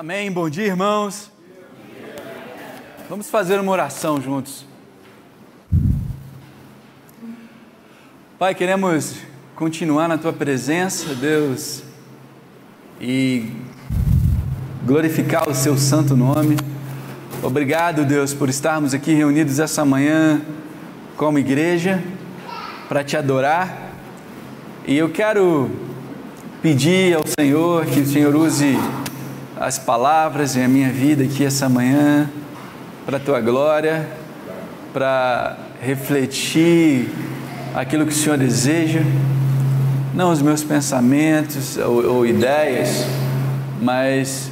Amém. Bom dia, irmãos. Vamos fazer uma oração juntos. Pai, queremos continuar na tua presença, Deus, e glorificar o seu santo nome. Obrigado, Deus, por estarmos aqui reunidos essa manhã como igreja para te adorar. E eu quero pedir ao Senhor que o Senhor use as palavras e a minha vida aqui essa manhã para a tua glória, para refletir aquilo que o Senhor deseja, não os meus pensamentos ou, ou ideias, mas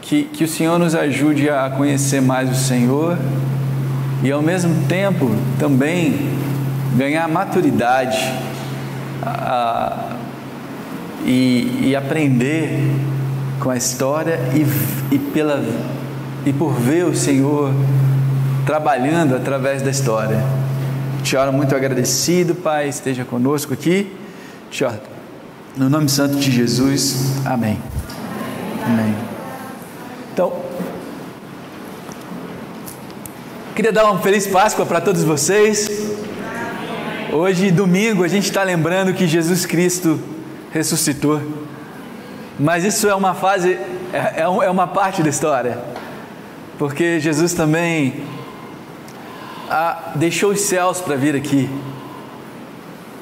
que, que o Senhor nos ajude a conhecer mais o Senhor e ao mesmo tempo também ganhar maturidade a, e, e aprender com a história e, e, pela, e por ver o Senhor trabalhando através da história. Te oro muito agradecido, Pai, esteja conosco aqui. Te oro. No nome santo de Jesus, amém. Amém. Então, queria dar uma feliz Páscoa para todos vocês. Hoje, domingo, a gente está lembrando que Jesus Cristo ressuscitou. Mas isso é uma fase, é, é, é uma parte da história, porque Jesus também ah, deixou os céus para vir aqui.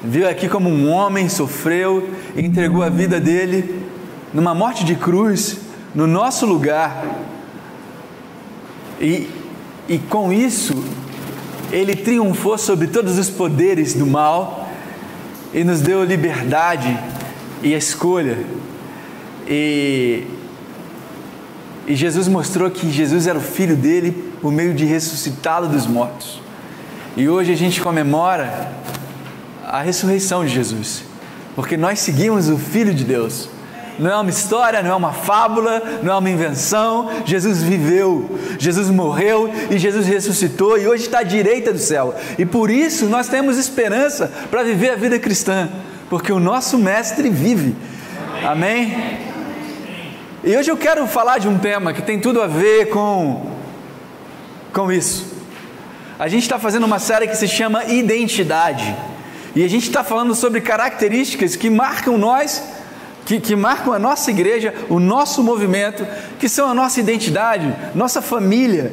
Viu aqui como um homem sofreu entregou a vida dele numa morte de cruz, no nosso lugar. E, e com isso, ele triunfou sobre todos os poderes do mal e nos deu liberdade e escolha. E, e Jesus mostrou que Jesus era o filho dele por meio de ressuscitá-lo dos mortos. E hoje a gente comemora a ressurreição de Jesus, porque nós seguimos o Filho de Deus. Não é uma história, não é uma fábula, não é uma invenção. Jesus viveu, Jesus morreu e Jesus ressuscitou e hoje está à direita do céu. E por isso nós temos esperança para viver a vida cristã, porque o nosso Mestre vive. Amém? E hoje eu quero falar de um tema que tem tudo a ver com, com isso. A gente está fazendo uma série que se chama Identidade. E a gente está falando sobre características que marcam nós, que, que marcam a nossa igreja, o nosso movimento, que são a nossa identidade, nossa família.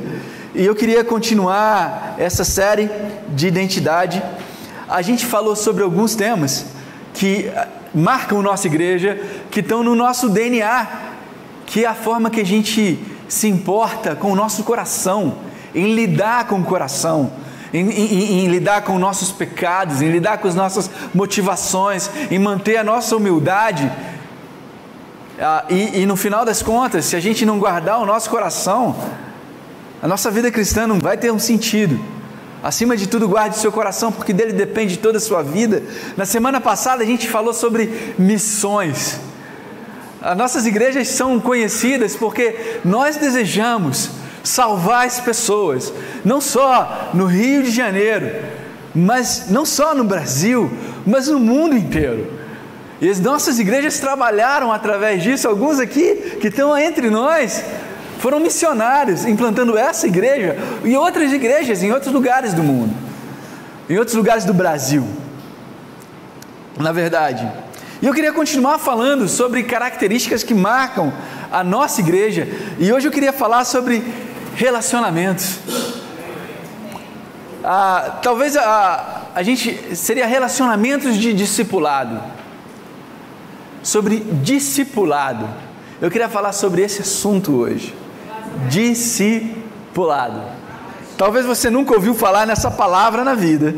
E eu queria continuar essa série de identidade. A gente falou sobre alguns temas que marcam nossa igreja, que estão no nosso DNA que é a forma que a gente se importa com o nosso coração, em lidar com o coração, em, em, em, lidar com nossos pecados, em lidar com as nossas motivações, em manter a nossa humildade. Ah, e, e no final das contas, se a gente não guardar o nosso coração, a nossa vida cristã não vai ter um sentido. Acima de tudo, guarde seu coração, porque dele depende toda a sua vida. Na semana passada a gente falou sobre missões. As nossas igrejas são conhecidas porque nós desejamos salvar as pessoas, não só no Rio de Janeiro, mas não só no Brasil, mas no mundo inteiro. E as nossas igrejas trabalharam através disso, alguns aqui que estão entre nós foram missionários implantando essa igreja e outras igrejas em outros lugares do mundo, em outros lugares do Brasil. Na verdade, e eu queria continuar falando sobre características que marcam a nossa igreja. E hoje eu queria falar sobre relacionamentos. Ah, talvez a, a gente seria relacionamentos de discipulado. Sobre discipulado. Eu queria falar sobre esse assunto hoje. Discipulado. Talvez você nunca ouviu falar nessa palavra na vida,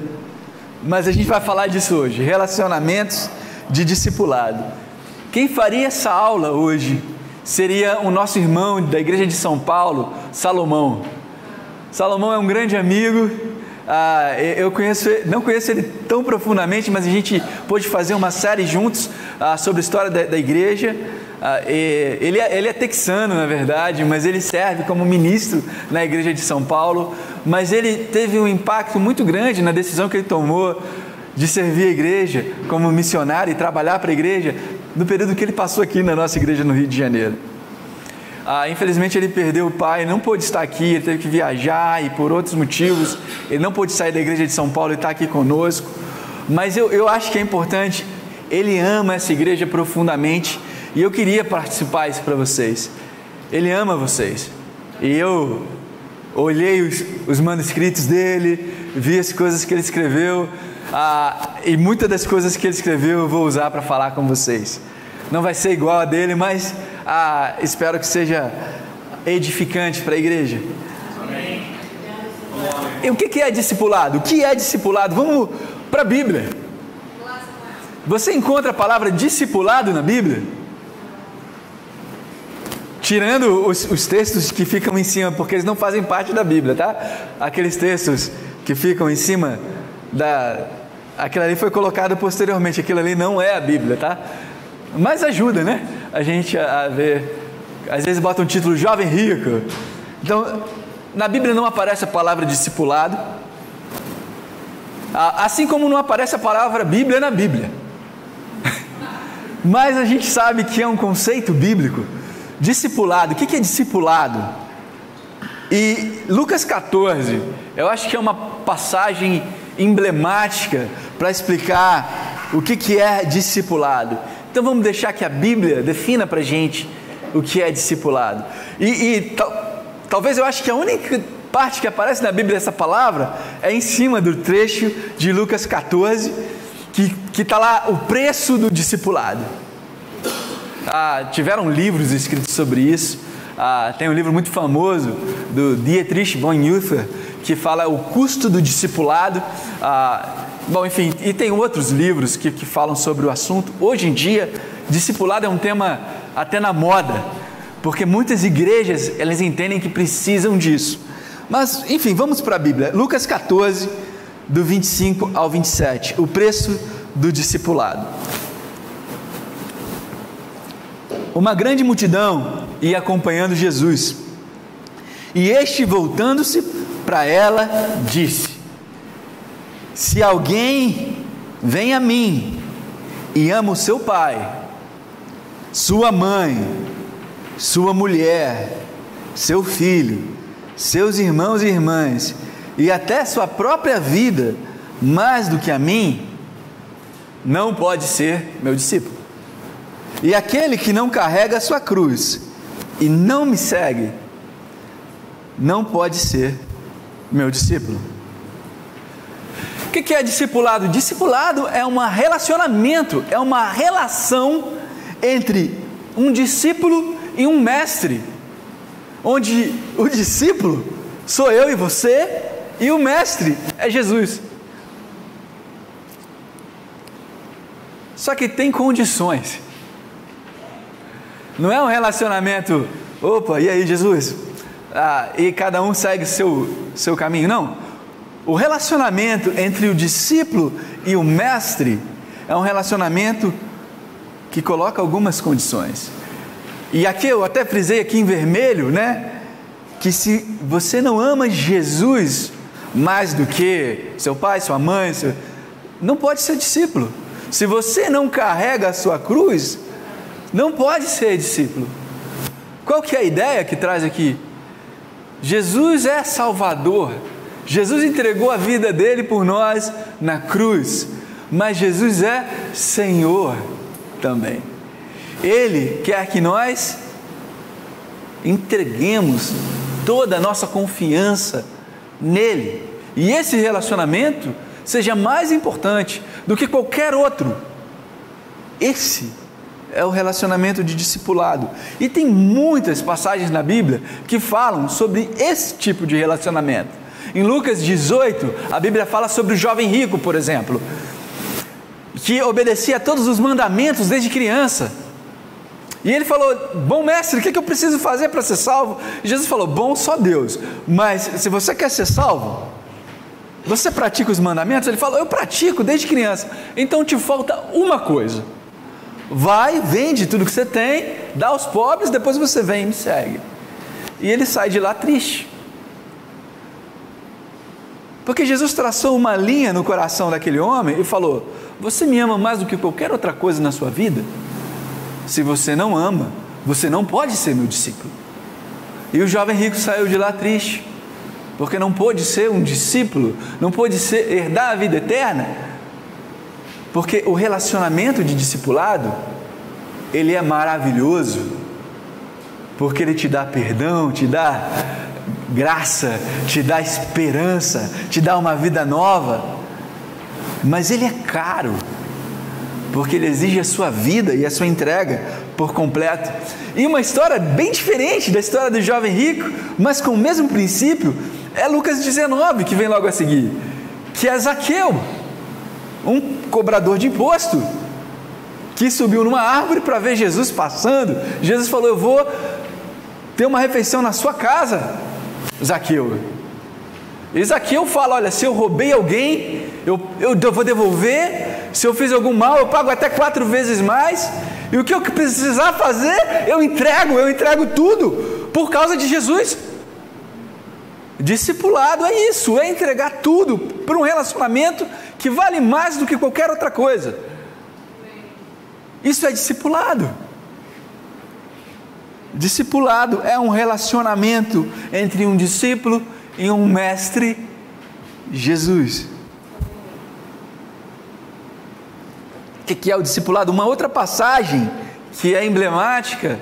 mas a gente vai falar disso hoje. Relacionamentos de discipulado. Quem faria essa aula hoje seria o nosso irmão da igreja de São Paulo, Salomão. Salomão é um grande amigo. Ah, eu conheço, não conheço ele tão profundamente, mas a gente pôde fazer uma série juntos ah, sobre a história da, da igreja. Ah, ele, é, ele é texano, na verdade, mas ele serve como ministro na igreja de São Paulo. Mas ele teve um impacto muito grande na decisão que ele tomou de servir a igreja como missionário e trabalhar para a igreja no período que ele passou aqui na nossa igreja no Rio de Janeiro. Ah, infelizmente ele perdeu o pai, não pôde estar aqui, ele teve que viajar e por outros motivos ele não pôde sair da igreja de São Paulo e estar aqui conosco. Mas eu, eu acho que é importante, ele ama essa igreja profundamente e eu queria participar isso para vocês. Ele ama vocês. E eu olhei os, os manuscritos dele, vi as coisas que ele escreveu, ah, e muitas das coisas que ele escreveu eu vou usar para falar com vocês. Não vai ser igual a dele, mas ah, espero que seja edificante para a igreja. Amém. E o que é discipulado? O que é discipulado? Vamos para a Bíblia. Você encontra a palavra discipulado na Bíblia? Tirando os, os, textos que ficam em cima, porque eles não fazem parte da Bíblia, tá? Aqueles textos que ficam em cima da. Aquilo ali foi colocado posteriormente, aquilo ali não é a Bíblia, tá? Mas ajuda, né? A gente a, a ver. Às vezes bota um título Jovem Rico. Então, na Bíblia não aparece a palavra discipulado. Assim como não aparece a palavra Bíblia na Bíblia. Mas a gente sabe que é um conceito bíblico. Discipulado, o que é discipulado? E Lucas 14, eu acho que é uma passagem emblemática para explicar o que é discipulado. Então vamos deixar que a Bíblia defina para gente o que é discipulado. E, e tal, talvez eu acho que a única parte que aparece na Bíblia essa palavra é em cima do trecho de Lucas 14, que está lá o preço do discipulado. Ah, tiveram livros escritos sobre isso. Ah, tem um livro muito famoso do Dietrich Bonhoeffer que fala o custo do discipulado. Ah, bom, enfim, e tem outros livros que, que falam sobre o assunto. Hoje em dia, discipulado é um tema até na moda, porque muitas igrejas elas entendem que precisam disso. Mas, enfim, vamos para a Bíblia. Lucas 14, do 25 ao 27. O preço do discipulado. Uma grande multidão ia acompanhando Jesus. E este, voltando-se para ela, disse: Se alguém vem a mim e ama o seu pai, sua mãe, sua mulher, seu filho, seus irmãos e irmãs, e até sua própria vida, mais do que a mim, não pode ser meu discípulo. E aquele que não carrega a sua cruz e não me segue, não pode ser meu discípulo. O que é discipulado? Discipulado é um relacionamento, é uma relação entre um discípulo e um mestre, onde o discípulo sou eu e você, e o mestre é Jesus. Só que tem condições. Não é um relacionamento, opa, e aí Jesus? Ah, e cada um segue seu, seu caminho. Não. O relacionamento entre o discípulo e o mestre é um relacionamento que coloca algumas condições. E aqui eu até frisei aqui em vermelho, né? Que se você não ama Jesus mais do que seu pai, sua mãe, seu... não pode ser discípulo. Se você não carrega a sua cruz, não pode ser discípulo. Qual que é a ideia que traz aqui? Jesus é Salvador. Jesus entregou a vida dele por nós na cruz, mas Jesus é Senhor também. Ele quer que nós entreguemos toda a nossa confiança nele. E esse relacionamento seja mais importante do que qualquer outro. Esse é o relacionamento de discipulado. E tem muitas passagens na Bíblia que falam sobre esse tipo de relacionamento. Em Lucas 18, a Bíblia fala sobre o jovem rico, por exemplo, que obedecia a todos os mandamentos desde criança. E ele falou: Bom mestre, o que eu preciso fazer para ser salvo? E Jesus falou: Bom, só Deus. Mas se você quer ser salvo, você pratica os mandamentos? Ele falou: Eu pratico desde criança. Então te falta uma coisa. Vai, vende tudo que você tem, dá aos pobres, depois você vem e me segue. E ele sai de lá triste. Porque Jesus traçou uma linha no coração daquele homem e falou: Você me ama mais do que qualquer outra coisa na sua vida? Se você não ama, você não pode ser meu discípulo. E o jovem rico saiu de lá triste, porque não pôde ser um discípulo, não pôde ser, herdar a vida eterna, porque o relacionamento de discipulado, ele é maravilhoso, porque ele te dá perdão, te dá graça, te dá esperança, te dá uma vida nova, mas ele é caro, porque ele exige a sua vida e a sua entrega por completo. E uma história bem diferente da história do jovem rico, mas com o mesmo princípio, é Lucas 19, que vem logo a seguir, que é Zaqueu, um cobrador de imposto, que subiu numa árvore para ver Jesus passando. Jesus falou: Eu vou ter uma refeição na sua casa, Zaqueu. E Zaqueu fala: Olha, se eu roubei alguém, eu, eu, eu vou devolver. Se eu fiz algum mal, eu pago até quatro vezes mais. E o que eu precisar fazer, eu entrego, eu entrego tudo, por causa de Jesus. Discipulado é isso, é entregar tudo para um relacionamento que vale mais do que qualquer outra coisa. Isso é discipulado. Discipulado é um relacionamento entre um discípulo e um mestre, Jesus. O que é o discipulado? Uma outra passagem que é emblemática,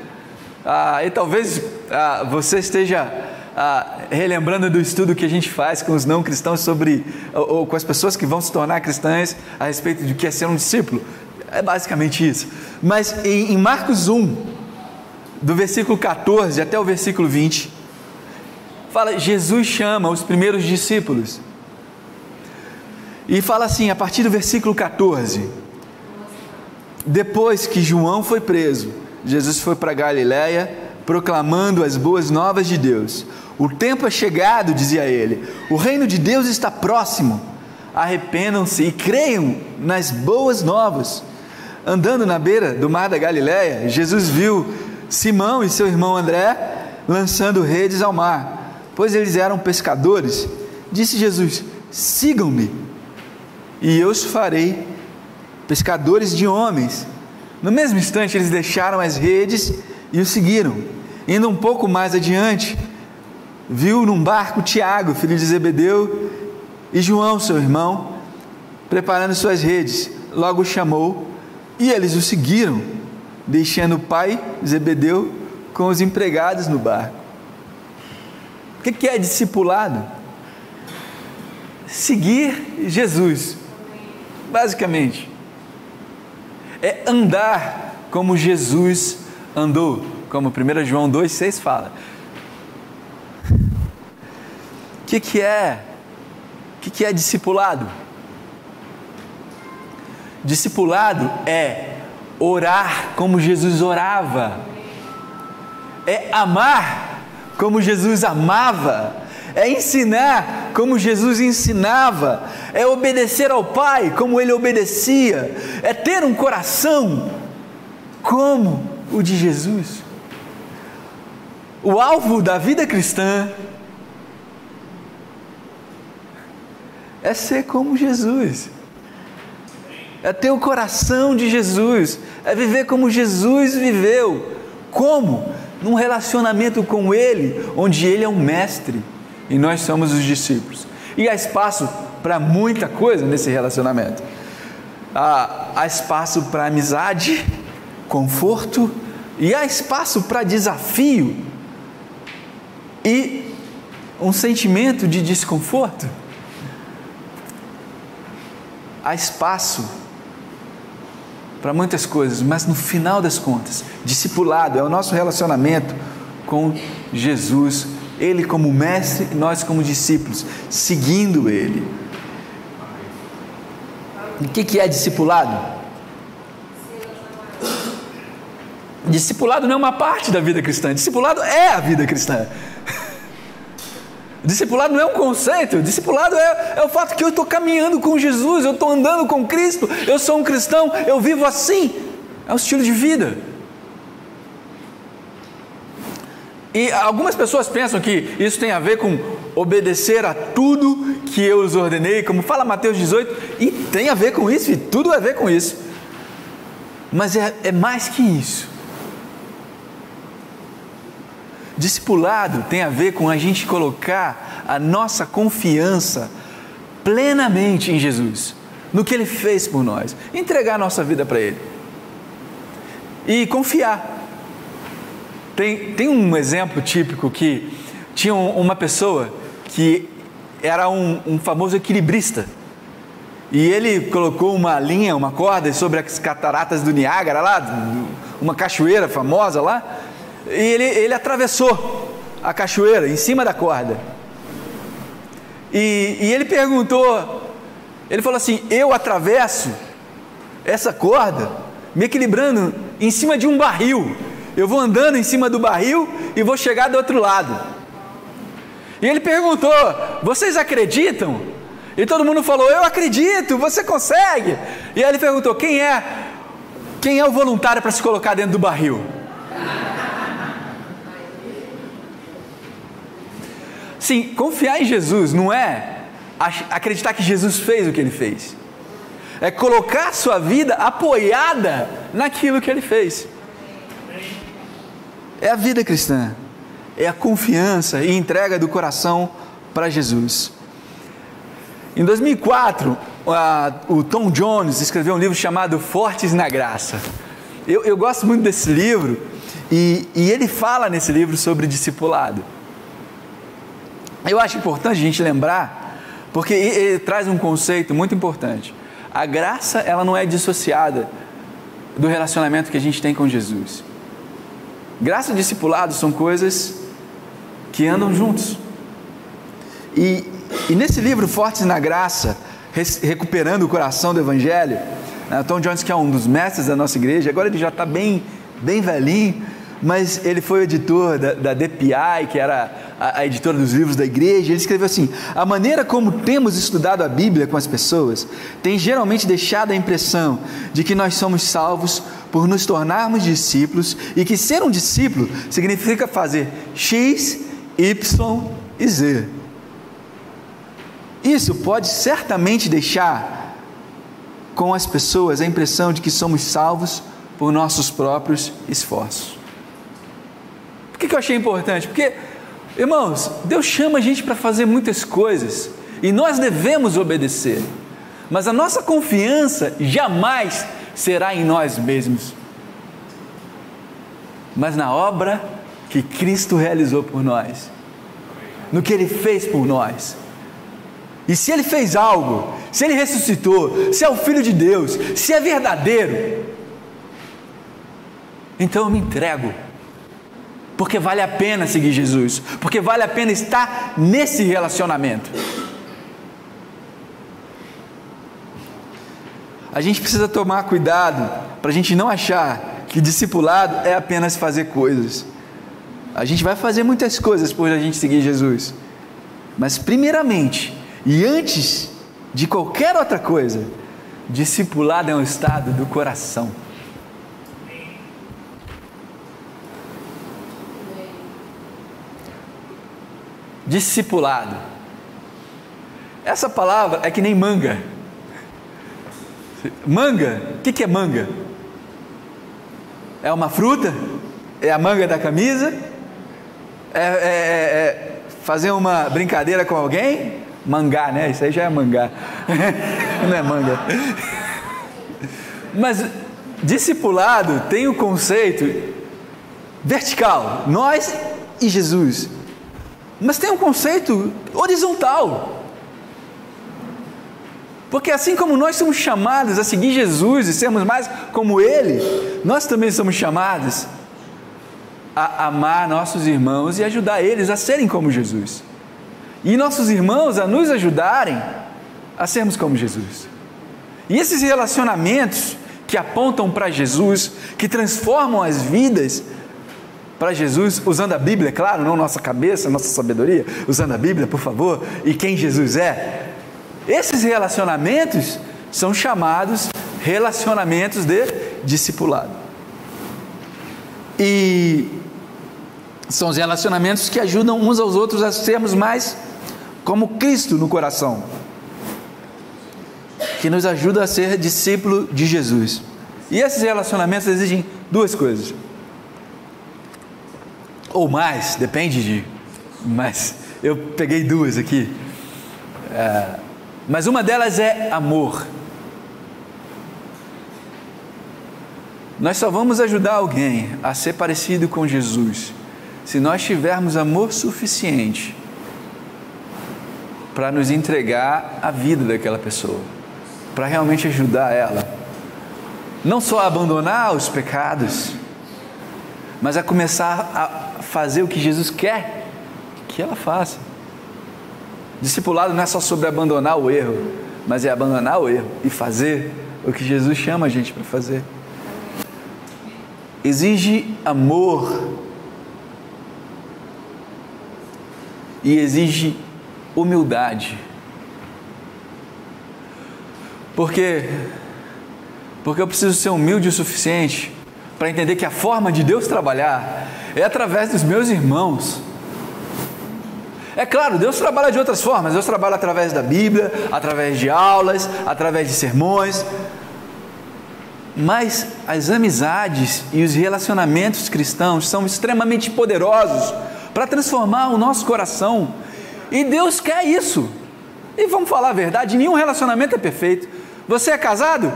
ah, e talvez ah, você esteja ah, relembrando do estudo que a gente faz com os não cristãos sobre, ou, ou, com as pessoas que vão se tornar cristãs a respeito do que é ser um discípulo. É basicamente isso. Mas em, em Marcos 1, do versículo 14 até o versículo 20, fala: Jesus chama os primeiros discípulos. E fala assim, a partir do versículo 14: Depois que João foi preso, Jesus foi para Galiléia, proclamando as boas novas de Deus. O tempo é chegado, dizia ele. O reino de Deus está próximo. Arrependam-se e creiam nas boas novas. Andando na beira do mar da Galiléia, Jesus viu Simão e seu irmão André lançando redes ao mar, pois eles eram pescadores. Disse Jesus: Sigam-me, e eu os farei pescadores de homens. No mesmo instante, eles deixaram as redes e o seguiram. Indo um pouco mais adiante, viu num barco Tiago, filho de Zebedeu, e João, seu irmão, preparando suas redes. Logo chamou e eles o seguiram, deixando o pai Zebedeu com os empregados no barco. O que é discipulado? Seguir Jesus, basicamente. É andar como Jesus andou, como 1 João 2,6 fala. O que, que é? O que, que é discipulado? Discipulado é orar como Jesus orava, é amar como Jesus amava, é ensinar como Jesus ensinava, é obedecer ao Pai como ele obedecia, é ter um coração como o de Jesus. O alvo da vida cristã é ser como Jesus é ter o coração de Jesus, é viver como Jesus viveu. Como? Num relacionamento com Ele, onde Ele é o mestre e nós somos os discípulos. E há espaço para muita coisa nesse relacionamento. Há, há espaço para amizade, conforto, e há espaço para desafio e um sentimento de desconforto. Há espaço para muitas coisas, mas no final das contas, discipulado é o nosso relacionamento com Jesus, Ele como mestre e nós como discípulos, seguindo Ele. O que, que é discipulado? Discipulado não é uma parte da vida cristã, discipulado é a vida cristã. Discipulado não é um conceito, discipulado é, é o fato que eu estou caminhando com Jesus, eu estou andando com Cristo, eu sou um cristão, eu vivo assim. É um estilo de vida. E algumas pessoas pensam que isso tem a ver com obedecer a tudo que eu os ordenei, como fala Mateus 18, e tem a ver com isso, e tudo a ver com isso. Mas é, é mais que isso. Discipulado tem a ver com a gente colocar a nossa confiança plenamente em Jesus, no que Ele fez por nós, entregar a nossa vida para Ele e confiar. Tem, tem um exemplo típico que tinha uma pessoa que era um, um famoso equilibrista. E ele colocou uma linha, uma corda sobre as cataratas do Niágara, lá, uma cachoeira famosa lá, e ele, ele atravessou a cachoeira em cima da corda. E, e ele perguntou, ele falou assim: Eu atravesso essa corda me equilibrando em cima de um barril. Eu vou andando em cima do barril e vou chegar do outro lado. E ele perguntou: Vocês acreditam? E todo mundo falou: Eu acredito, você consegue. E aí ele perguntou: Quem é? Quem é o voluntário para se colocar dentro do barril? Sim, confiar em Jesus não é acreditar que Jesus fez o que ele fez. É colocar sua vida apoiada naquilo que ele fez. É a vida cristã. É a confiança e entrega do coração para Jesus. Em 2004, o Tom Jones escreveu um livro chamado Fortes na Graça. Eu, eu gosto muito desse livro e, e ele fala nesse livro sobre discipulado. Eu acho importante a gente lembrar, porque ele, traz um conceito muito importante. A graça, ela não é dissociada do relacionamento que a gente tem com Jesus. Graça e discipulado são coisas que andam juntos. E, e nesse livro, Fortes na Graça, Recuperando o Coração do Evangelho, né, Tom Jones, que é um dos mestres da nossa igreja, agora ele já está bem, bem velhinho, mas ele foi o editor da, da DPI, que era a, a, editora dos livros da igreja. Ele escreveu assim: A maneira como temos estudado a Bíblia com as pessoas tem geralmente deixado a impressão de que nós somos salvos por nos tornarmos discípulos e que ser um discípulo significa fazer X, Y e Z. Isso pode certamente deixar com as pessoas a impressão de que somos salvos por nossos próprios esforços. Por que, que eu achei importante? Porque, irmãos, Deus chama a gente para fazer muitas coisas e nós devemos obedecer, mas a nossa confiança jamais será em nós mesmos, mas na obra que Cristo realizou por nós, no que Ele fez por nós. E se Ele fez algo, se Ele ressuscitou, se é o Filho de Deus, se é verdadeiro, então eu me entrego porque vale a pena seguir Jesus, porque vale a pena estar nesse relacionamento. A gente precisa tomar cuidado para a gente não achar que discipulado é apenas fazer coisas. A gente vai fazer muitas coisas por a gente seguir Jesus, mas primeiramente e antes de qualquer outra coisa, discipulado é um estado do coração. Discipulado. Essa palavra é que nem manga. Manga, o que, que é manga? É uma fruta? É a manga da camisa? É, é, é, é fazer uma brincadeira com alguém? Mangá, né? Isso aí já é mangá. Não é manga. Mas discipulado tem o conceito vertical, nós e Jesus. Mas tem um conceito horizontal. Porque assim como nós somos chamados a seguir Jesus e sermos mais como Ele, nós também somos chamados a amar nossos irmãos e ajudar eles a serem como Jesus. E nossos irmãos a nos ajudarem a sermos como Jesus. E esses relacionamentos que apontam para Jesus, que transformam as vidas, para Jesus, usando a Bíblia, claro, não nossa cabeça, nossa sabedoria, usando a Bíblia, por favor, e quem Jesus é. Esses relacionamentos são chamados relacionamentos de discipulado. E são os relacionamentos que ajudam uns aos outros a sermos mais como Cristo no coração, que nos ajuda a ser discípulo de Jesus. E esses relacionamentos exigem duas coisas ou mais, depende de. Mas eu peguei duas aqui. É, mas uma delas é amor. Nós só vamos ajudar alguém a ser parecido com Jesus se nós tivermos amor suficiente para nos entregar a vida daquela pessoa, para realmente ajudar ela. Não só a abandonar os pecados, mas a começar a fazer o que Jesus quer que ela faça. Discipulado não é só sobre abandonar o erro, mas é abandonar o erro e fazer o que Jesus chama a gente para fazer. Exige amor e exige humildade. Porque porque eu preciso ser humilde o suficiente para entender que a forma de Deus trabalhar é através dos meus irmãos. É claro, Deus trabalha de outras formas. Deus trabalha através da Bíblia, através de aulas, através de sermões. Mas as amizades e os relacionamentos cristãos são extremamente poderosos para transformar o nosso coração. E Deus quer isso. E vamos falar a verdade: nenhum relacionamento é perfeito. Você é casado?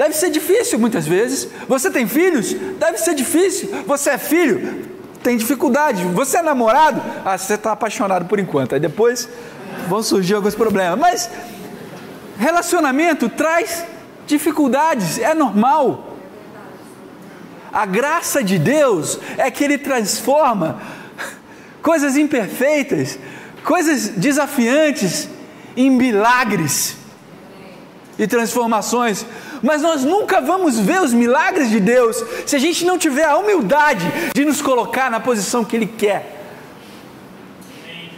Deve ser difícil muitas vezes. Você tem filhos? Deve ser difícil. Você é filho? tem dificuldade. Você é namorado? Ah, você está apaixonado por enquanto. Aí depois vão surgir alguns problemas. Mas relacionamento traz dificuldades, é normal. A graça de Deus é que Ele transforma coisas imperfeitas, coisas desafiantes, em milagres e transformações mas nós nunca vamos ver os milagres de Deus se a gente não tiver a humildade de nos colocar na posição que Ele quer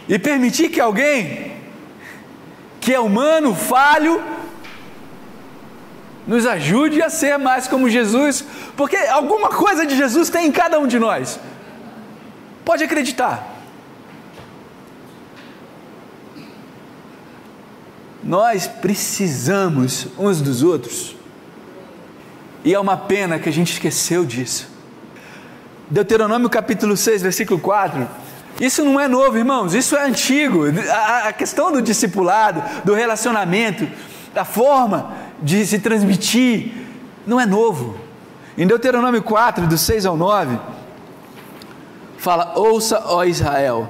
e permitir que alguém que é humano, falho, nos ajude a ser mais como Jesus, porque alguma coisa de Jesus tem em cada um de nós. Pode acreditar. Nós precisamos uns dos outros. E é uma pena que a gente esqueceu disso. Deuteronômio capítulo 6, versículo 4. Isso não é novo, irmãos, isso é antigo. A, questão do discipulado, do relacionamento, da forma de se transmitir, não é novo. Em Deuteronômio 4, do 6 ao 9, fala: Ouça, ó Israel,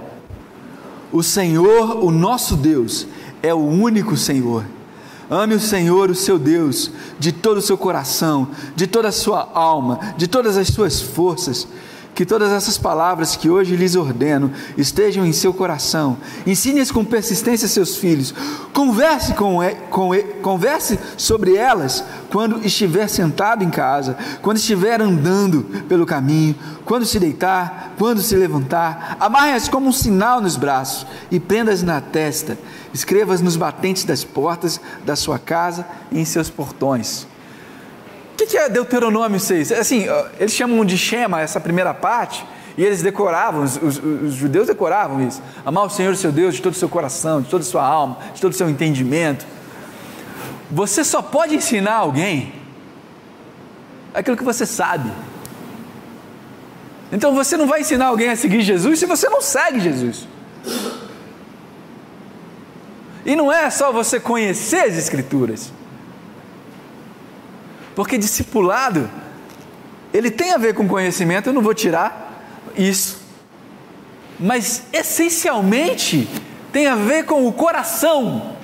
o Senhor, o nosso Deus, é o único Senhor. Ame o Senhor, o seu Deus, de todo o seu coração, de toda a sua alma, de todas as suas forças. Que todas essas palavras que hoje lhes ordeno estejam em seu coração. Ensine-as com persistência a seus filhos. Converse, com, com, converse sobre elas quando estiver sentado em casa, quando estiver andando pelo caminho, quando se deitar, quando se levantar. Amarre-as como um sinal nos braços e prenda-as na testa escrevas nos batentes das portas da sua casa e em seus portões. O que, é Deuteronômio 6? Assim, eles chamam de Shema essa primeira parte, e eles decoravam, os, os, os, judeus decoravam isso. Amar o Senhor, seu Deus, de todo o seu coração, de toda a sua alma, de todo o seu entendimento. Você só pode ensinar alguém aquilo que você sabe. Então você não vai ensinar alguém a seguir Jesus se você não segue Jesus. E não é só você conhecer as Escrituras, porque discipulado, ele tem a ver com conhecimento, eu não vou tirar isso, mas essencialmente tem a ver com o coração.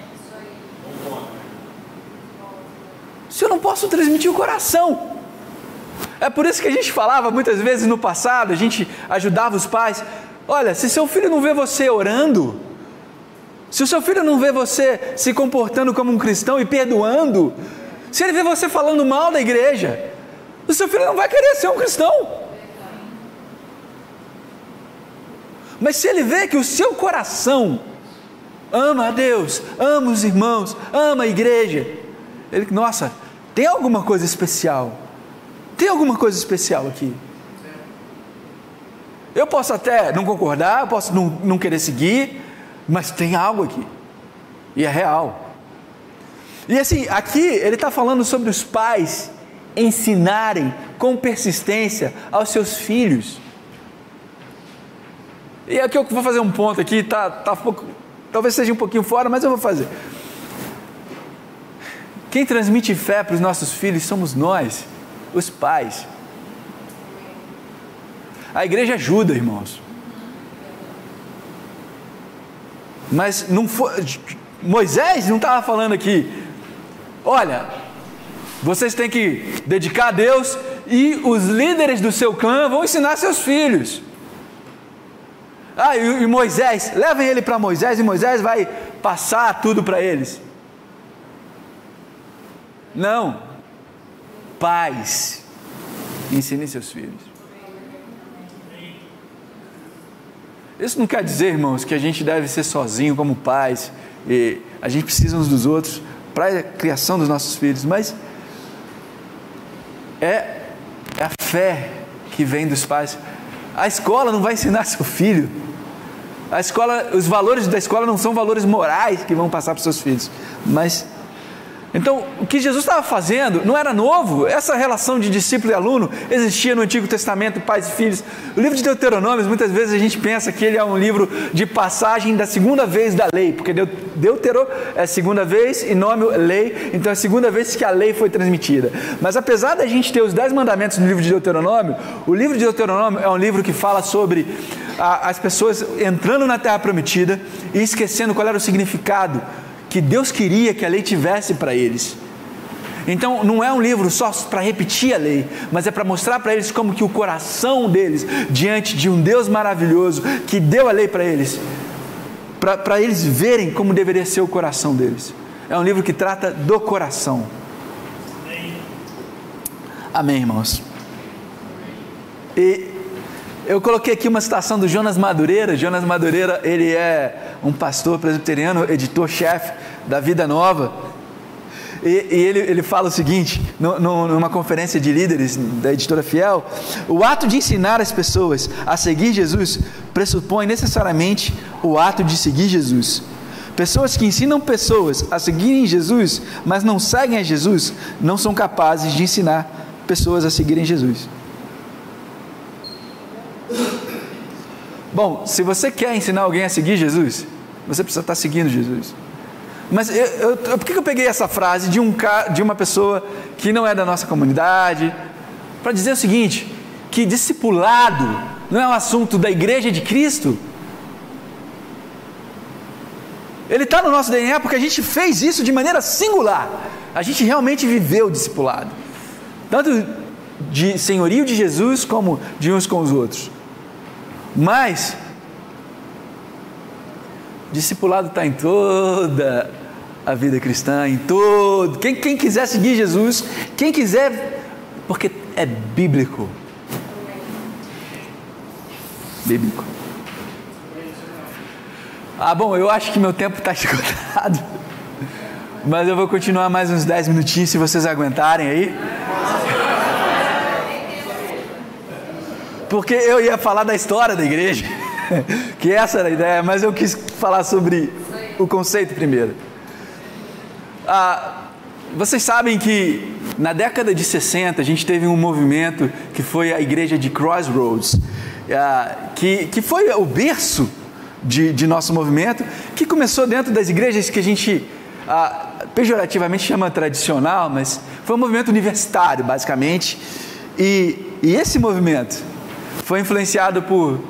Se eu não posso transmitir o coração, é por isso que a gente falava muitas vezes no passado, a gente ajudava os pais. Olha, se seu filho não vê você orando, se o seu filho não vê você se comportando como um cristão e perdoando, se ele vê você falando mal da igreja, o seu filho não vai querer ser um cristão. Mas se ele vê que o seu coração ama a Deus, ama os irmãos, ama a igreja, ele, nossa, tem alguma coisa especial. Tem alguma coisa especial aqui. Eu posso até não concordar, posso não, não querer seguir, mas tem algo aqui, e é real. E assim, aqui ele está falando sobre os pais ensinarem com persistência aos seus filhos. E aqui eu vou fazer um ponto aqui, tá, tá talvez seja um pouquinho fora, mas eu vou fazer. Quem transmite fé para os nossos filhos somos nós, os pais. A igreja ajuda, irmãos. Mas não foi, Moisés não estava falando aqui, olha, vocês têm que dedicar a Deus e os líderes do seu clã vão ensinar seus filhos. Ah, e, e Moisés, levem ele para Moisés e Moisés vai passar tudo para eles. Não. Pais, ensinem seus filhos. Isso não quer dizer, irmãos, que a gente deve ser sozinho como pais, e a gente precisa uns dos outros para a criação dos nossos filhos, mas é, é a fé que vem dos pais. A escola não vai ensinar seu filho. A escola, os valores da escola não são valores morais que vão passar para os seus filhos, mas então, o que Jesus estava fazendo não era novo, essa relação de discípulo e aluno existia no Antigo Testamento, pais e filhos. O livro de Deuteronômio, muitas vezes a gente pensa que ele é um livro de passagem da segunda vez da lei, porque Deutero é a segunda vez e nome lei, então é a segunda vez que a lei foi transmitida. Mas apesar da gente ter os dez mandamentos no livro de Deuteronômio, o livro de Deuteronômio é um livro que fala sobre a, as pessoas entrando na terra prometida e esquecendo qual era o significado que Deus queria que a lei tivesse para eles. Então, não é um livro só para repetir a lei, mas é para mostrar para eles como que o coração deles, diante de um Deus maravilhoso que deu a lei para eles, para eles verem como deveria ser o coração deles. É um livro que trata do coração. Amém, irmãos. E eu coloquei aqui uma citação do Jonas Madureira. Jonas Madureira, ele é um pastor presbiteriano, editor-chefe da Vida Nova. E, e ele, ele fala o seguinte, no, no, numa conferência de líderes da editora Fiel: o ato de ensinar as pessoas a seguir Jesus pressupõe necessariamente o ato de seguir Jesus. Pessoas que ensinam pessoas a seguirem Jesus, mas não seguem a Jesus, não são capazes de ensinar pessoas a seguirem Jesus. Bom, se você quer ensinar alguém a seguir Jesus, você precisa estar seguindo Jesus. Mas eu, eu, por que eu peguei essa frase de, um, de uma pessoa que não é da nossa comunidade? Para dizer o seguinte: que discipulado não é um assunto da igreja de Cristo. Ele está no nosso DNA porque a gente fez isso de maneira singular. A gente realmente viveu o discipulado. Tanto de senhorio de Jesus como de uns com os outros. Mas, discipulado está em toda a vida cristã, em todo. Quem, quem quiser seguir Jesus, quem quiser, porque é bíblico. Bíblico. Ah, bom, eu acho que meu tempo está esgotado. Mas eu vou continuar mais uns 10 minutinhos se vocês aguentarem aí. Porque eu ia falar da história da igreja, que essa era a ideia, mas eu quis falar sobre o conceito primeiro. Ah, vocês sabem que na década de 60 a gente teve um movimento que foi a igreja de Crossroads, ah, que, que foi o berço de, de, nosso movimento, que começou dentro das igrejas que a gente ah, pejorativamente chama tradicional, mas foi um movimento universitário, basicamente. E, e esse movimento foi influenciado por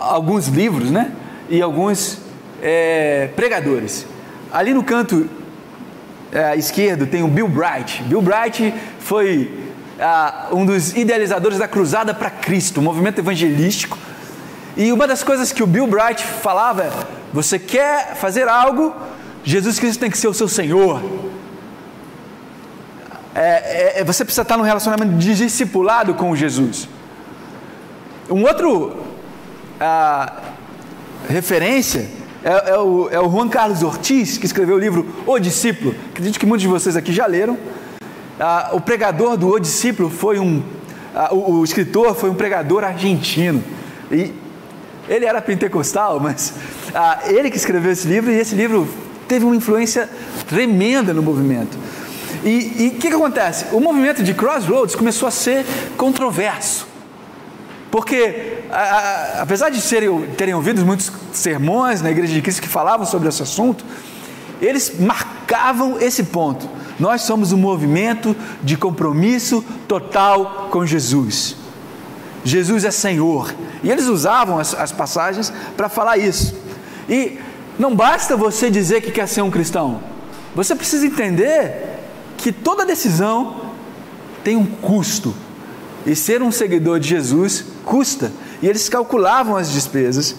alguns livros, né? E alguns é, pregadores. Ali no canto é, esquerdo tem o Bill Bright. Bill Bright foi um dos idealizadores da Cruzada para Cristo, um movimento evangelístico. E uma das coisas que o Bill Bright falava é: você quer fazer algo, Jesus Cristo tem que ser o seu Senhor. É, é, você precisa estar num relacionamento discipulado com Jesus. Um outro ah, referência é, é, o, é o Juan Carlos Ortiz, que escreveu o livro O Discípulo. Acredito que muitos de vocês aqui já leram. Ah, o pregador do O Discípulo foi um. Ah, o, o, escritor foi um pregador argentino. E ele era pentecostal, mas ele que escreveu esse livro, e esse livro teve uma influência tremenda no movimento. E o que, que acontece? O movimento de Crossroads começou a ser controverso. Porque, a, a, apesar de serem, terem ouvido muitos sermões na Igreja de Cristo que falavam sobre esse assunto, eles marcavam esse ponto. Nós somos um movimento de compromisso total com Jesus. Jesus é Senhor. E eles usavam as, as passagens para falar isso. E não basta você dizer que quer ser um cristão. Você precisa entender que toda decisão tem um custo. E ser um seguidor de Jesus custa. E eles calculavam as despesas.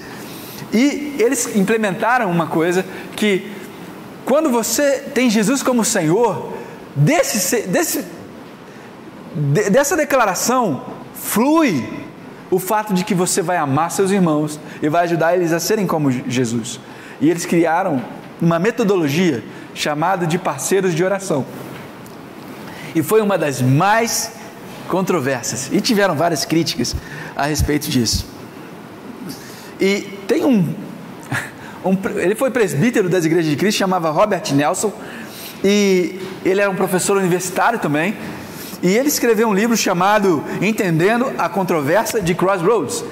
E eles implementaram uma coisa que quando você tem Jesus como Senhor, desse, desse, dessa declaração flui o fato de que você vai amar seus irmãos e vai ajudar eles a serem como Jesus. E eles criaram uma metodologia chamada de parceiros de oração. E foi uma das mais controversas. E tiveram várias críticas a respeito disso. E tem um, um, ele foi presbítero das igrejas de Cristo, chamava Robert Nelson, e ele era um professor universitário também, e ele escreveu um livro chamado Entendendo a Controvérsia de Crossroads.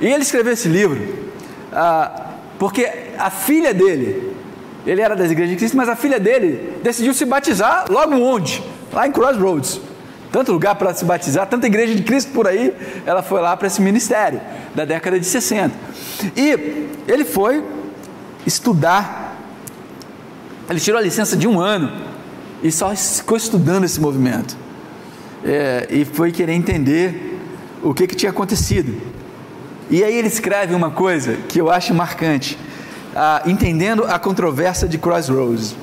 E ele escreveu esse livro ah, porque a filha dele, ele era das igrejas de Cristo, mas a filha dele decidiu se batizar logo onde? Lá em Crossroads. Tanto lugar para se batizar, tanta igreja de Cristo por aí, ela foi lá para esse ministério da década de 60. E ele foi estudar. Ele tirou a licença de um ano e só ficou estudando esse movimento. É, e foi querer entender o que, que tinha acontecido. E aí ele escreve uma coisa que eu acho marcante, ah, entendendo a controvérsia de Crossroads.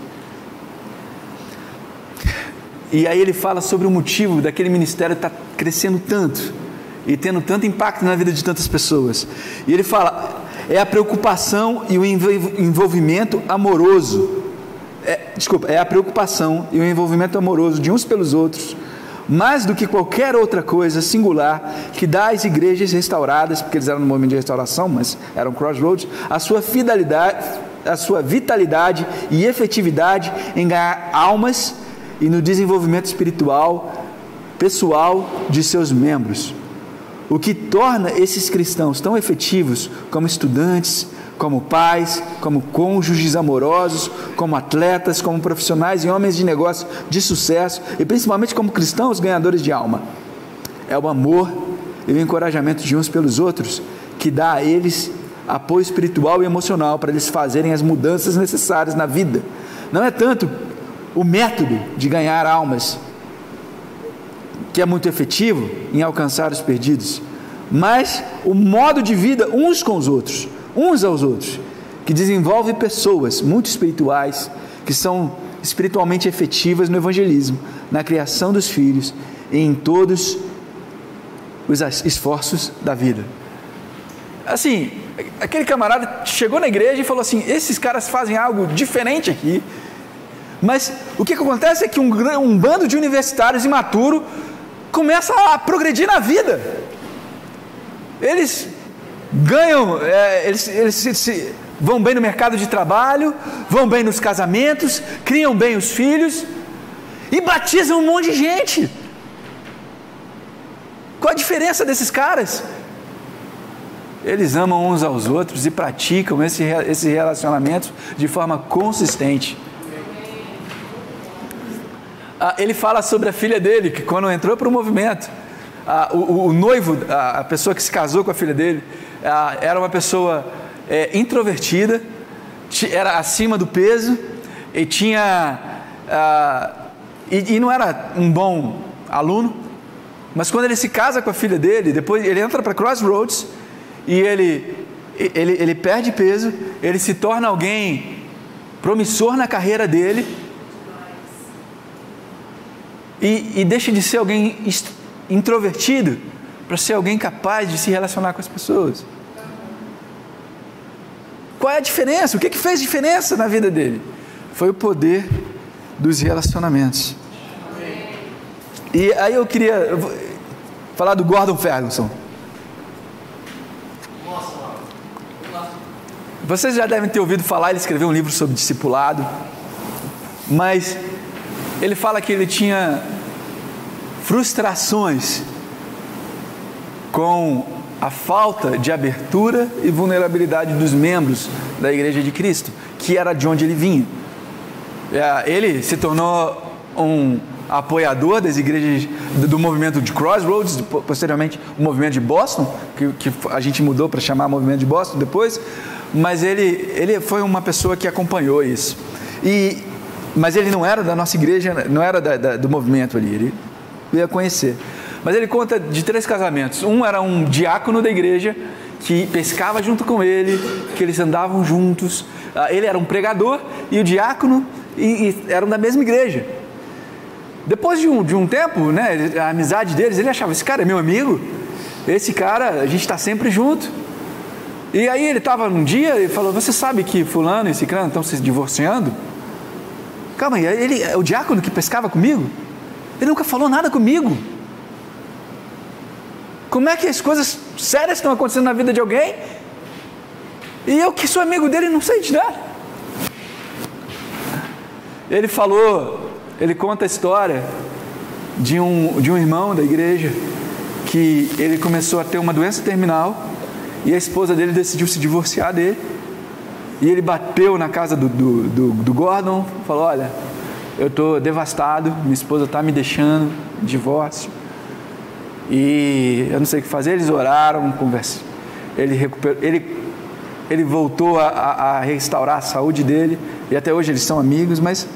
E aí ele fala sobre o motivo daquele ministério estar tá crescendo tanto e tendo tanto impacto na vida de tantas pessoas. E ele fala: é a preocupação e o envolvimento amoroso. É, desculpa, é a preocupação e o envolvimento amoroso de uns pelos outros, mais do que qualquer outra coisa singular que dá às igrejas restauradas, porque eles eram no momento de restauração, mas eram crossroads, a sua fidelidade, a sua vitalidade e efetividade em ganhar almas e no desenvolvimento espiritual pessoal de seus membros. O que torna esses cristãos tão efetivos como estudantes, como pais, como cônjuges amorosos, como atletas, como profissionais e homens de negócio de sucesso e principalmente como cristãos ganhadores de alma. É o amor e o encorajamento de uns pelos outros que dá a eles apoio espiritual e emocional para eles fazerem as mudanças necessárias na vida. Não é tanto o método de ganhar almas, que é muito efetivo em alcançar os perdidos, mas o modo de vida uns com os outros, uns aos outros, que desenvolve pessoas muito espirituais, que são espiritualmente efetivas no evangelismo, na criação dos filhos e em todos os esforços da vida. Assim, aquele camarada chegou na igreja e falou assim: esses caras fazem algo diferente aqui. Mas o que, acontece é que um, um bando de universitários imaturos começa a progredir na vida. Eles ganham, é, eles, eles se, se, vão bem no mercado de trabalho, vão bem nos casamentos, criam bem os filhos e batizam um monte de gente. Qual a diferença desses caras? Eles amam uns aos outros e praticam esse, esse relacionamento de forma consistente. Ah, ele fala sobre a filha dele, que quando entrou para o movimento, ah, o, noivo, a, pessoa que se casou com a filha dele, ah, era uma pessoa é, introvertida, era acima do peso e tinha. E, e, não era um bom aluno, mas quando ele se casa com a filha dele, depois ele entra para Crossroads e ele, ele, ele perde peso, ele se torna alguém promissor na carreira dele e, e deixa de ser alguém introvertido para ser alguém capaz de se relacionar com as pessoas. Qual é a diferença? O que, que fez diferença na vida dele? Foi o poder dos relacionamentos. E aí eu queria falar do Gordon Ferguson. Vocês já devem ter ouvido falar, ele escreveu um livro sobre discipulado, mas ele fala que ele tinha frustrações com a falta de abertura e vulnerabilidade dos membros da Igreja de Cristo, que era de onde ele vinha. É, ele se tornou um apoiador das igrejas do movimento de Crossroads, posteriormente o movimento de Boston, que, a gente mudou para chamar movimento de Boston depois, mas ele, ele foi uma pessoa que acompanhou isso. E, mas ele não era da nossa igreja, não era da, da, do movimento ali, ele ia conhecer. Mas ele conta de três casamentos. Um era um diácono da igreja que pescava junto com ele, que eles andavam juntos. Ah, ele era um pregador e o diácono e, e eram da mesma igreja. Depois de um, de um tempo, né, a amizade deles, ele achava: esse cara é meu amigo, esse cara, a gente está sempre junto. E aí ele estava num dia e falou: Você sabe que Fulano e Ciclano estão se divorciando? Calma aí, ele é o diácono que pescava comigo? Ele nunca falou nada comigo. Como é que as coisas sérias estão acontecendo na vida de alguém? E eu que sou amigo dele não sei de nada. Ele falou, ele conta a história de um, de um irmão da igreja que ele começou a ter uma doença terminal e a esposa dele decidiu se divorciar dele. E ele bateu na casa do, do, do, do Gordon, falou: Olha, eu estou devastado, minha esposa está me deixando, divórcio. E eu não sei o que fazer. Eles oraram, conversa. Ele recuperou, ele, ele voltou a, a, restaurar a saúde dele e até hoje eles são amigos. Mas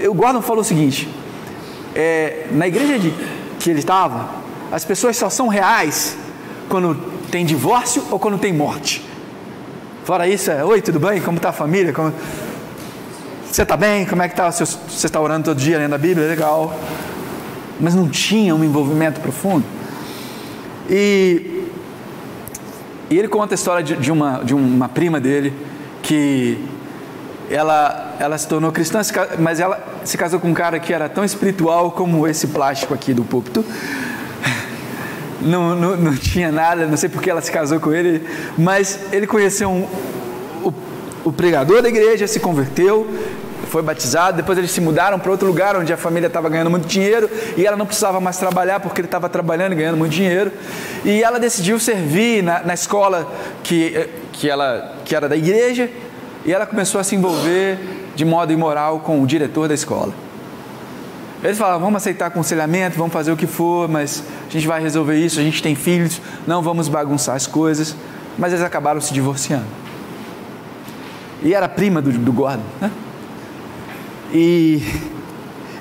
o Gordon falou o seguinte: é, na igreja de, que ele estava, as pessoas só são reais quando tem divórcio ou quando tem morte. Fora isso, é, oi, tudo bem? Como está a família? Como... Você está bem? Como é que está? Você está orando todo dia lendo a Bíblia? Legal mas não tinha um envolvimento profundo. E, e ele conta a história de, de, uma, de uma prima dele que ela, ela se tornou cristã, mas ela se casou com um cara que era tão espiritual como esse plástico aqui do púlpito. Não, não, não tinha nada, não sei porque ela se casou com ele, mas ele conheceu um, o, o pregador da igreja, se converteu, foi batizado, depois eles se mudaram para outro lugar onde a família estava ganhando muito dinheiro e ela não precisava mais trabalhar porque ele estava trabalhando e ganhando muito dinheiro. E ela decidiu servir na, na escola que, eh, que, ela, que era da igreja e ela começou a se envolver de modo imoral com o diretor da escola. Eles falavam, vamos aceitar aconselhamento, vamos fazer o que for, mas a gente vai resolver isso, a gente tem filhos, não vamos bagunçar as coisas. Mas eles acabaram se divorciando. E era prima do, do Gordon, né? E,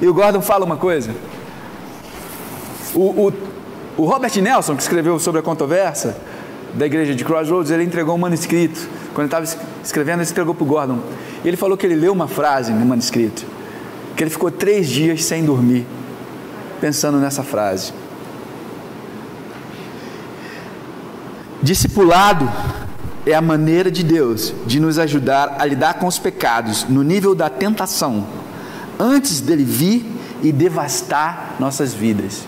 e o Gordon fala uma coisa. O, o, o Robert Nelson, que escreveu sobre a controvérsia da igreja de Crossroads, ele entregou um manuscrito. Quando ele estava escrevendo, ele entregou para o Gordon. E ele falou que ele leu uma frase no manuscrito, que ele ficou três dias sem dormir, pensando nessa frase. Discipulado é a maneira de Deus de nos ajudar a lidar com os pecados no nível da tentação, antes dele vir e devastar nossas vidas.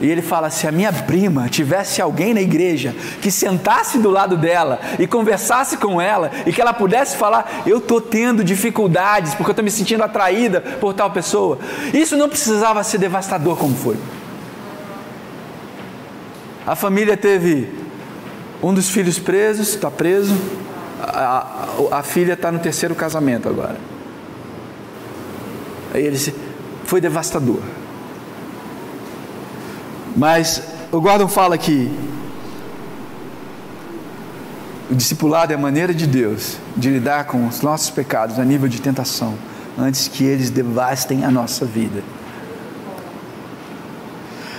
E ele fala: se a minha prima tivesse alguém na igreja que sentasse do lado dela e conversasse com ela e que ela pudesse falar: eu estou tendo dificuldades porque eu estou me sentindo atraída por tal pessoa, isso não precisava ser devastador como foi. A família teve um dos filhos presos, está preso. A, a, a filha está no terceiro casamento agora. Aí ele disse, foi devastador. Mas o Gordon fala que o discipulado é a maneira de Deus de lidar com os nossos pecados a nível de tentação, antes que eles devastem a nossa vida.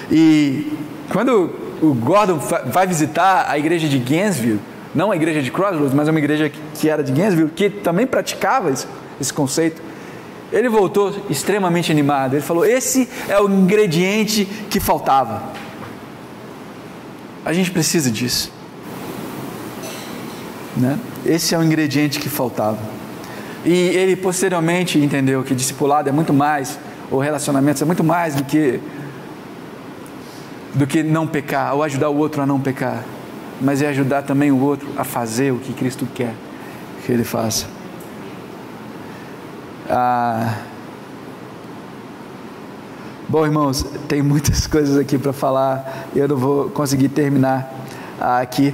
E quando o Gordon vai visitar a igreja de Gainesville, não a igreja de Crossroads, mas uma igreja que era de Gainesville, que também praticava esse, esse conceito. Ele voltou extremamente animado. Ele falou: Esse é o ingrediente que faltava. A gente precisa disso. Né? Esse é o ingrediente que faltava. E ele posteriormente entendeu que discipulado é muito mais, ou relacionamentos é muito mais do que do que não pecar, ou ajudar o outro a não pecar, mas é ajudar também o outro a fazer o que Cristo quer que ele faça. Ah, Bom, irmãos, tem muitas coisas aqui para falar eu não vou conseguir terminar ah, aqui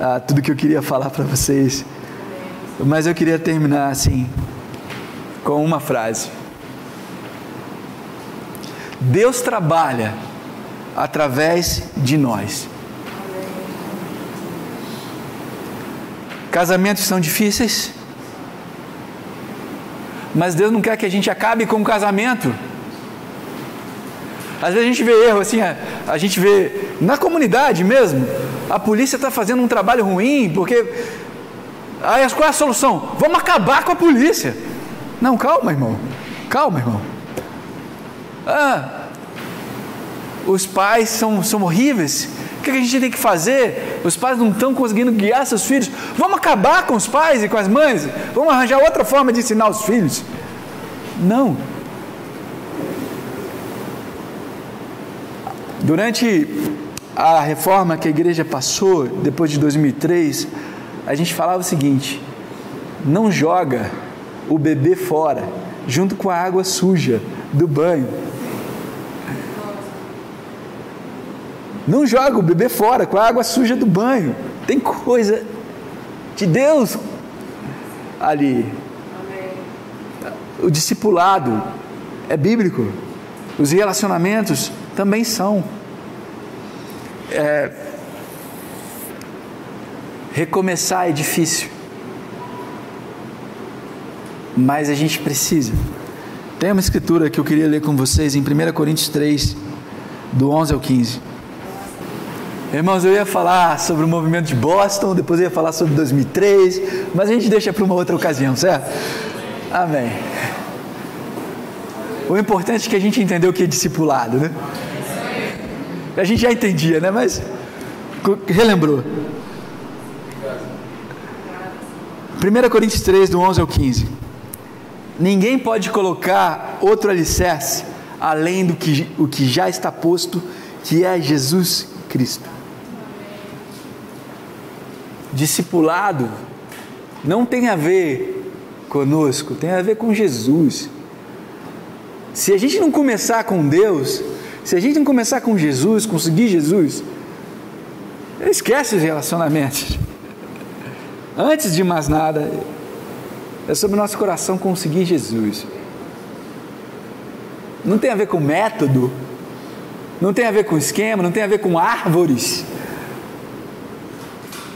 ah, tudo que eu queria falar para vocês. Mas eu queria terminar assim, com uma frase. Deus trabalha através de nós. Casamentos são difíceis, mas Deus não quer que a gente acabe com o casamento. Às vezes a gente vê erro assim, a, a gente vê na comunidade mesmo, a polícia está fazendo um trabalho ruim, porque. Aí qual é a solução? Vamos acabar com a polícia. Não, calma, irmão. Calma, irmão. Ah, os pais são, são horríveis. O que a gente tem que fazer? Os pais não estão conseguindo guiar seus filhos. Vamos acabar com os pais e com as mães? Vamos arranjar outra forma de ensinar os filhos? Não. Durante a reforma que a igreja passou, depois de 2003, a gente falava o seguinte: não joga o bebê fora, junto com a água suja do banho. Não joga o bebê fora com a água suja do banho. Tem coisa de Deus ali. O discipulado é bíblico. Os relacionamentos também são. É, recomeçar é difícil, mas a gente precisa. Tem uma escritura que eu queria ler com vocês em 1 Coríntios 3, do 11 ao 15. Irmãos, eu ia falar sobre o movimento de Boston, depois eu ia falar sobre 2003, mas a gente deixa para uma outra ocasião, certo? Amém. O importante é que a gente entendeu o que é discipulado, né? A gente já entendia, né? Mas relembrou. 1 Coríntios 3, do 11 ao 15. Ninguém pode colocar outro alicerce além do que, o que já está posto, que é Jesus Cristo. Discipulado não tem a ver conosco, tem a ver com Jesus. Se a gente não começar com Deus, se a gente não começar com Jesus, conseguir Jesus, esquece os relacionamentos. Antes de mais nada, é sobre o nosso coração conseguir Jesus. Não tem a ver com método, não tem a ver com esquema, não tem a ver com árvores.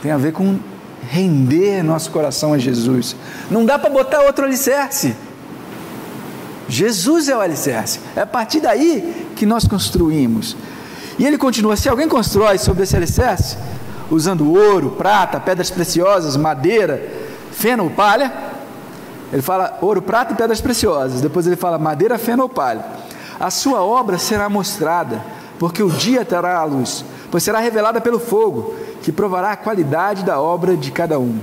Tem a ver com render nosso coração a Jesus. Não dá para botar outro alicerce. Jesus é o alicerce. É a partir daí que nós construímos. E ele continua: se alguém constrói sobre esse alicerce, usando ouro, prata, pedras preciosas, madeira, feno ou palha, ele fala ouro, prata e pedras preciosas. Depois ele fala madeira, feno ou palha. A sua obra será mostrada, porque o dia terá a luz, pois será revelada pelo fogo, que provará a qualidade da obra de cada um.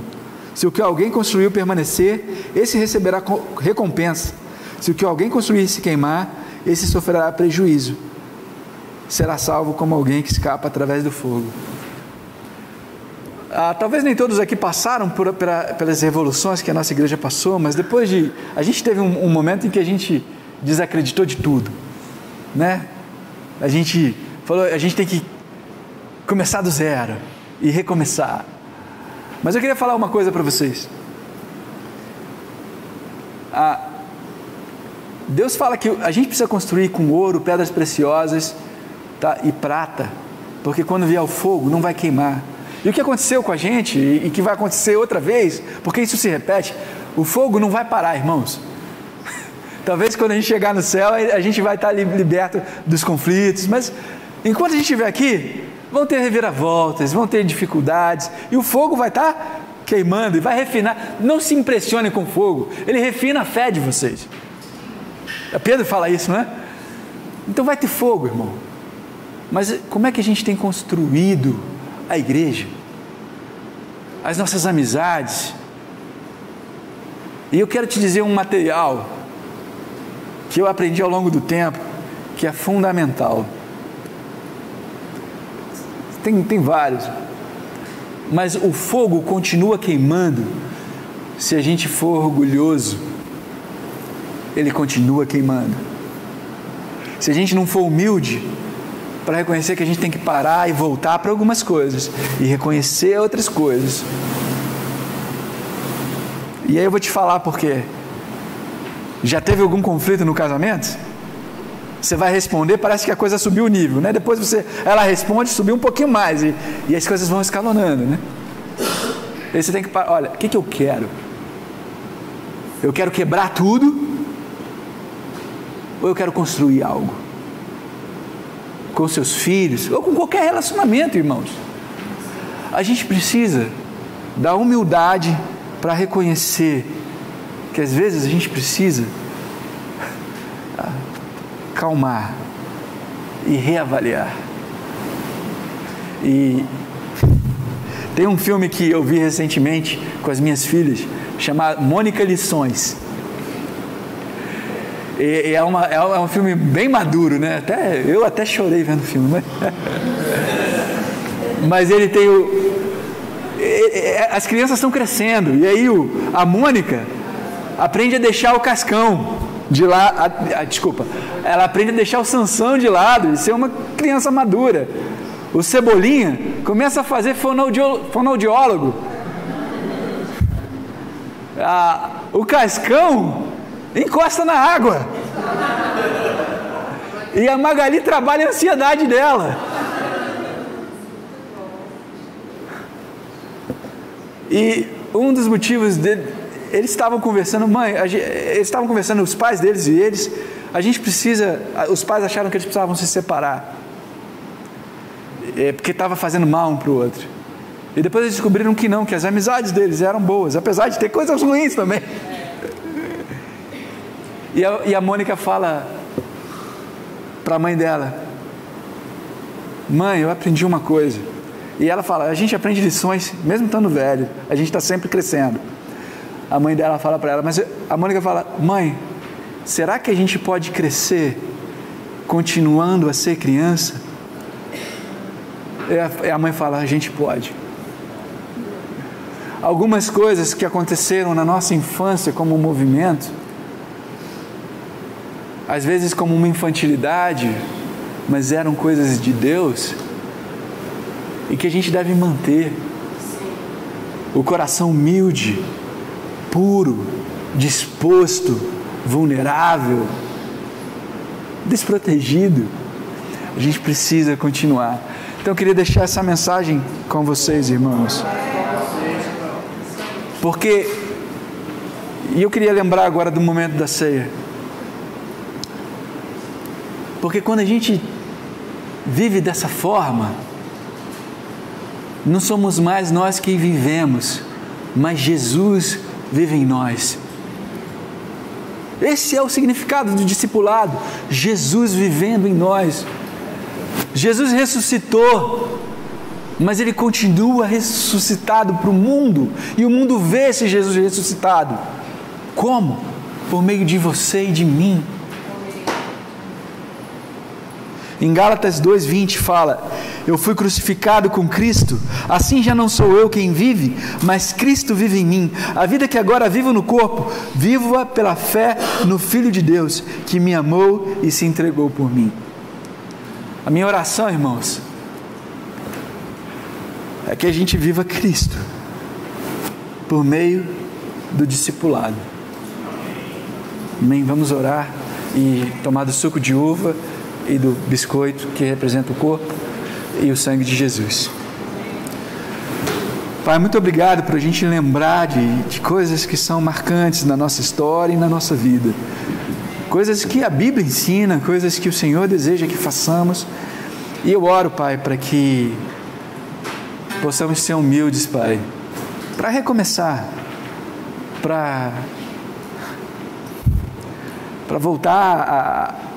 Se o que alguém construiu permanecer, esse receberá recompensa. Se o que alguém construir se queimar, esse sofrerá prejuízo. Será salvo como alguém que escapa através do fogo. Ah, talvez nem todos aqui passaram por, pelas revoluções que a nossa igreja passou, mas depois de. A gente teve um, um momento em que a gente desacreditou de tudo, né? A gente falou, a gente tem que começar do zero e recomeçar. Mas eu queria falar uma coisa para vocês. Ah, Deus fala que a gente precisa construir com ouro, pedras preciosas tá? e prata, porque quando vier o fogo não vai queimar. E o que aconteceu com a gente e que vai acontecer outra vez, porque isso se repete, o fogo não vai parar, irmãos. Talvez quando a gente chegar no céu a gente vai estar liberto dos conflitos, mas enquanto a gente estiver aqui, vão ter reviravoltas, vão ter dificuldades, e o fogo vai estar queimando e vai refinar. Não se impressione com fogo, ele refina a fé de vocês. Pedro fala isso, não é? Então vai ter fogo, irmão. Mas como é que a gente tem construído a igreja? As nossas amizades? E eu quero te dizer um material que eu aprendi ao longo do tempo, que é fundamental. Tem, tem vários. Mas o fogo continua queimando se a gente for orgulhoso ele continua queimando. se a gente não for humilde para reconhecer que a gente tem que parar e voltar para algumas coisas e reconhecer outras coisas. E aí eu vou te falar por quê. Já teve algum conflito no casamento? Você vai responder, parece que a coisa subiu o nível, né? Depois você, ela responde, subiu um pouquinho mais e, e as coisas vão escalonando, né? Aí você tem que olha, o que, que eu quero? Eu quero quebrar tudo ou eu quero construir algo? Com seus filhos ou com qualquer relacionamento, irmãos. A gente precisa da humildade para reconhecer que às vezes a gente precisa calmar e reavaliar. E tem um filme que eu vi recentemente com as minhas filhas, chamado Mônica Lições. E, é, uma, é um filme bem maduro, né? Até, eu até chorei vendo o filme, mas, mas ele tem o. As crianças estão crescendo, e aí o, a Mônica aprende a deixar o cascão de lá, a, a, desculpa, ela aprende a deixar o Sansão de lado e ser uma criança madura. O Cebolinha começa a fazer fonoaudiólogo. Ah, o Cascão encosta na água. E a Magali trabalha a ansiedade dela. E um dos motivos dele, eles estavam conversando, mãe, eles estavam conversando, os pais deles e eles, a gente precisa, os pais acharam que eles precisavam se separar, é, porque estava fazendo mal um para o outro. E depois eles descobriram que não, que as amizades deles eram boas, apesar de ter coisas ruins também. E a, e a Mônica fala para a mãe dela: Mãe, eu aprendi uma coisa. E ela fala: A gente aprende lições, mesmo estando velho, a gente está sempre crescendo a mãe dela fala para ela, mas a Mônica fala: Mãe, será que a gente pode crescer continuando a ser criança? E a mãe fala: A gente pode. Algumas coisas que aconteceram na nossa infância como um movimento, às vezes como uma infantilidade, mas eram coisas de Deus e que a gente deve manter. O coração humilde, puro, disposto, vulnerável, desprotegido. A gente precisa continuar. Então eu queria deixar essa mensagem com vocês, irmãos. Porque, e eu queria lembrar agora do momento da ceia. Porque quando a gente vive dessa forma, não somos mais nós que vivemos, mas Jesus vive em nós. Esse é o significado do discipulado. Jesus vivendo em nós. Jesus ressuscitou, mas ele continua ressuscitado para o mundo, e o mundo vê esse Jesus ressuscitado. Como? Por meio de você e de mim. Em Gálatas 2:20 fala: Eu fui crucificado com Cristo, assim já não sou eu quem vive, mas Cristo vive em mim. A vida que agora vivo no corpo, vivo-a pela fé no Filho de Deus, que me amou e se entregou por mim. A minha oração, irmãos, é que a gente viva Cristo por meio do discipulado. Amém. Vamos orar e tomar do suco de uva e do biscoito que representa o corpo e o sangue de Jesus. Pai, muito obrigado por a gente lembrar de, de coisas que são marcantes na nossa história e na nossa vida. Coisas que a Bíblia ensina, coisas que o Senhor deseja que façamos. E eu oro, Pai, para que possamos ser humildes, Pai, para recomeçar, para para voltar a,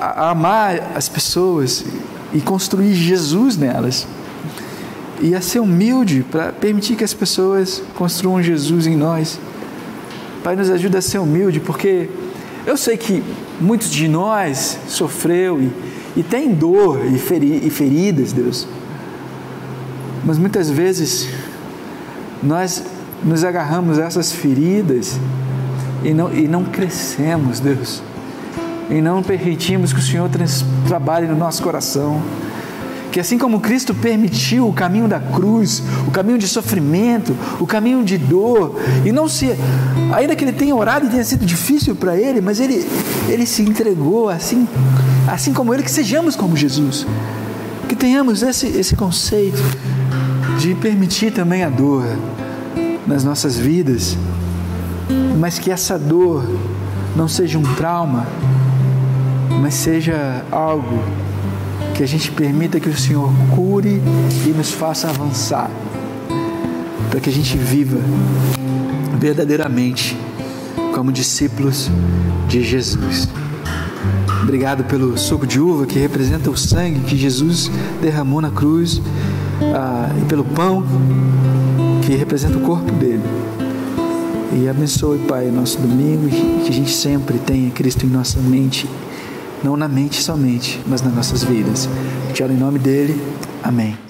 a amar as pessoas e construir Jesus nelas. E a ser humilde para permitir que as pessoas construam Jesus em nós. Pai, nos ajuda a ser humilde, porque eu sei que muitos de nós sofreu e, e tem dor e, feri, e feridas, Deus. Mas muitas vezes nós nos agarramos a essas feridas e não, e não crescemos, Deus e não permitimos que o Senhor trabalhe no nosso coração. Que assim como Cristo permitiu o caminho da cruz, o caminho de sofrimento, o caminho de dor, e não se, ainda que ele tenha orado e tenha sido difícil para ele, mas ele, ele se entregou assim, assim como ele, que sejamos como Jesus, que tenhamos esse, esse conceito de permitir também a dor nas nossas vidas, mas que essa dor não seja um trauma, mas seja algo que a gente permita que o Senhor cure e nos faça avançar, para que a gente viva verdadeiramente como discípulos de Jesus. Obrigado pelo suco de uva que representa o sangue que Jesus derramou na cruz ah, e pelo pão que representa o corpo dele. E abençoe, Pai, nosso domingo e que a gente sempre tenha Cristo em nossa mente não na mente somente, mas nas nossas vidas. Te oro em nome dele. Amém.